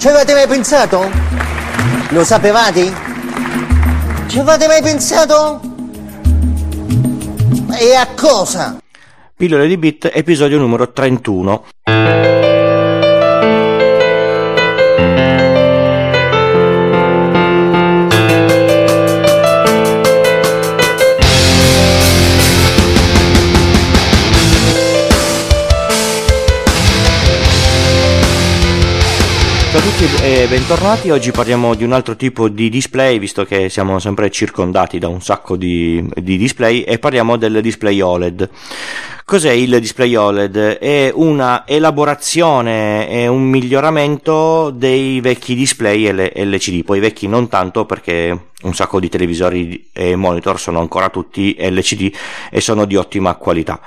Ci avete mai pensato? Lo sapevate? Ci avete mai pensato? E a cosa? Pillole di Bit, episodio numero 31. Ciao a tutti e bentornati, oggi parliamo di un altro tipo di display, visto che siamo sempre circondati da un sacco di, di display, e parliamo del display OLED. Cos'è il display OLED? È una elaborazione, è un miglioramento dei vecchi display LCD, poi vecchi non tanto perché un sacco di televisori e monitor sono ancora tutti LCD e sono di ottima qualità.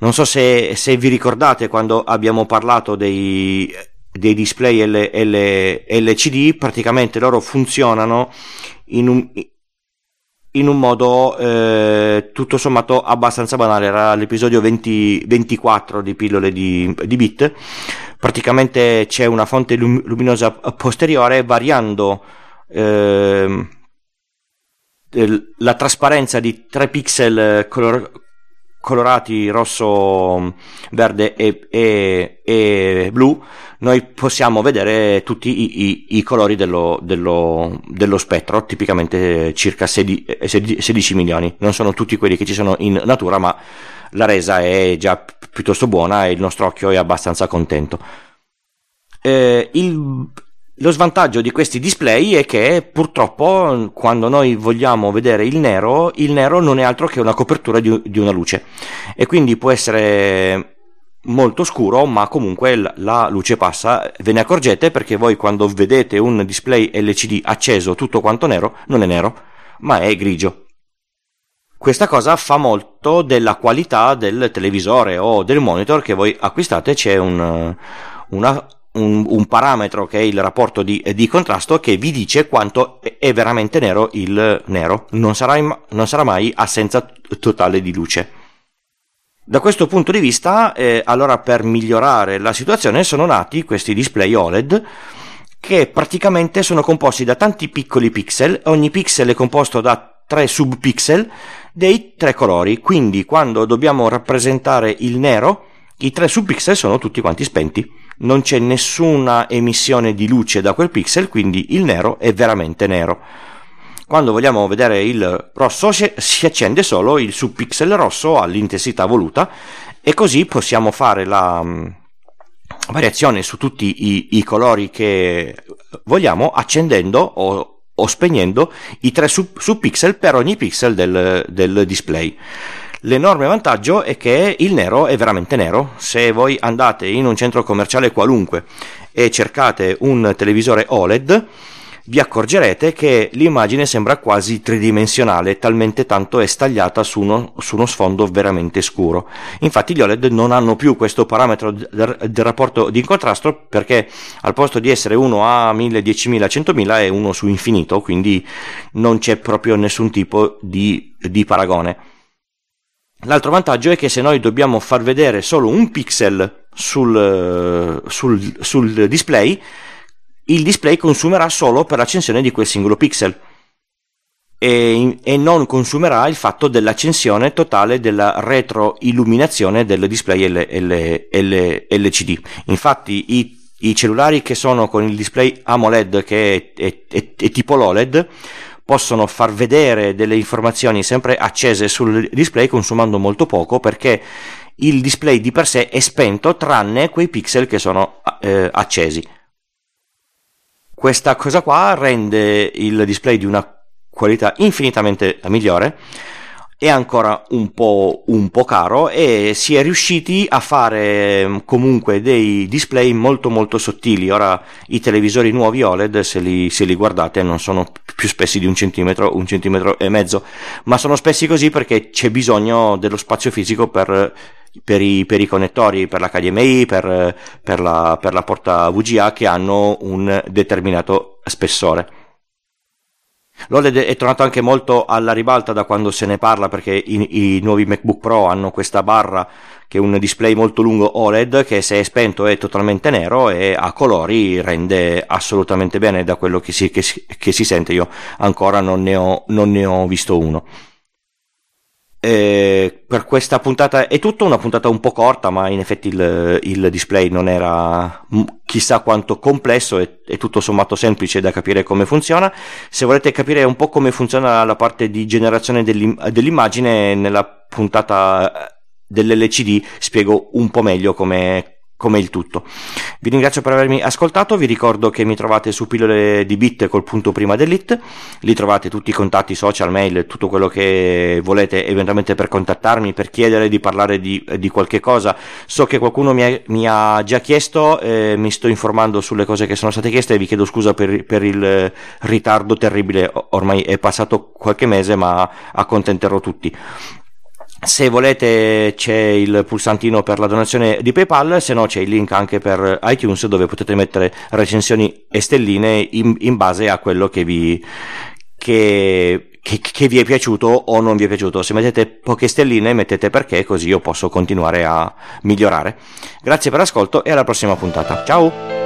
Non so se, se vi ricordate quando abbiamo parlato dei dei display L, L, LCD praticamente loro funzionano in un, in un modo eh, tutto sommato abbastanza banale. Era l'episodio 20, 24 di pillole di, di bit. Praticamente c'è una fonte luminosa posteriore variando eh, la trasparenza di 3 pixel color, colorati rosso, verde e, e, e, blu, noi possiamo vedere tutti i, i, i colori dello, dello, dello, spettro, tipicamente circa 16, 16, milioni. Non sono tutti quelli che ci sono in natura, ma la resa è già piuttosto buona e il nostro occhio è abbastanza contento. Eh, il, lo svantaggio di questi display è che purtroppo quando noi vogliamo vedere il nero, il nero non è altro che una copertura di, di una luce e quindi può essere molto scuro, ma comunque la luce passa. Ve ne accorgete perché voi quando vedete un display LCD acceso tutto quanto nero, non è nero, ma è grigio. Questa cosa fa molto della qualità del televisore o del monitor che voi acquistate, c'è un, una un, un, parametro che è il rapporto di, di, contrasto che vi dice quanto è veramente nero il nero, non sarà, non sarà mai assenza totale di luce. Da questo punto di vista, eh, allora per migliorare la situazione sono nati questi display OLED che praticamente sono composti da tanti piccoli pixel, ogni pixel è composto da tre subpixel dei tre colori, quindi quando dobbiamo rappresentare il nero, i tre subpixel sono tutti quanti spenti non c'è nessuna emissione di luce da quel pixel, quindi il nero è veramente nero. Quando vogliamo vedere il rosso si accende solo il subpixel rosso all'intensità voluta e così possiamo fare la mm, variazione su tutti i, i colori che vogliamo accendendo o, o spegnendo i tre sub, subpixel per ogni pixel del, del display. L'enorme vantaggio è che il nero è veramente nero. Se voi andate in un centro commerciale qualunque e cercate un televisore OLED, vi accorgerete che l'immagine sembra quasi tridimensionale, talmente tanto è stagliata su uno, su uno, sfondo veramente scuro. Infatti gli OLED non hanno più questo parametro del, del rapporto di contrasto perché al posto di essere uno a 1000, 10.000, 100.000 è uno su infinito, quindi non c'è proprio nessun tipo di, di paragone. L'altro vantaggio è che se noi dobbiamo far vedere solo un pixel sul, sul, sul display, il display consumerà solo per l'accensione di quel singolo pixel e, e, non consumerà il fatto dell'accensione totale della retroilluminazione del display L, L, L, LCD. Infatti i, i, cellulari che sono con il display AMOLED che è, è, è, è tipo l'OLED possono far vedere delle informazioni sempre accese sul display consumando molto poco perché il display di per sé è spento tranne quei pixel che sono eh, accesi. Questa cosa qua rende il display di una qualità infinitamente migliore è ancora un po', un po', caro e si è riusciti a fare mm, comunque dei display molto molto sottili. Ora i televisori nuovi OLED, se li, se li guardate, non sono più spessi di un centimetro, un centimetro e mezzo, ma sono spessi così perché c'è bisogno dello spazio fisico per, per, i, per i, connettori, per l'HDMI, per, per, la, per la porta VGA che hanno un determinato spessore. L'OLED è tornato anche molto alla ribalta da quando se ne parla perché i, i nuovi MacBook Pro hanno questa barra che è un display molto lungo OLED che se è spento è totalmente nero e a colori rende assolutamente bene da quello che si, che che si sente. Io ancora non ne ho, non ne ho visto uno. Eh, per questa puntata è tutto, una puntata un po' corta, ma in effetti il, il display non era chissà quanto complesso e, è tutto sommato semplice da capire come funziona. Se volete capire un po' come funziona la parte di generazione dell'im- dell'immagine, nella puntata dell'LCD spiego un po' meglio come, come il tutto. Vi ringrazio per avermi ascoltato, vi ricordo che mi trovate su pillole di bit col punto prima dell'it, lì trovate tutti i contatti social, mail, tutto quello che volete eventualmente per contattarmi, per chiedere di parlare di, di qualche cosa. So che qualcuno mi ha, mi ha già chiesto, eh, mi sto informando sulle cose che sono state chieste e vi chiedo scusa per, per il ritardo terribile, ormai è passato qualche mese ma accontenterò tutti. Se volete c'è il pulsantino per la donazione di PayPal, se no c'è il link anche per iTunes dove potete mettere recensioni e stelline in, in base a quello che vi, che, che, che vi è piaciuto o non vi è piaciuto. Se mettete poche stelline mettete perché così io posso continuare a migliorare. Grazie per l'ascolto e alla prossima puntata. Ciao!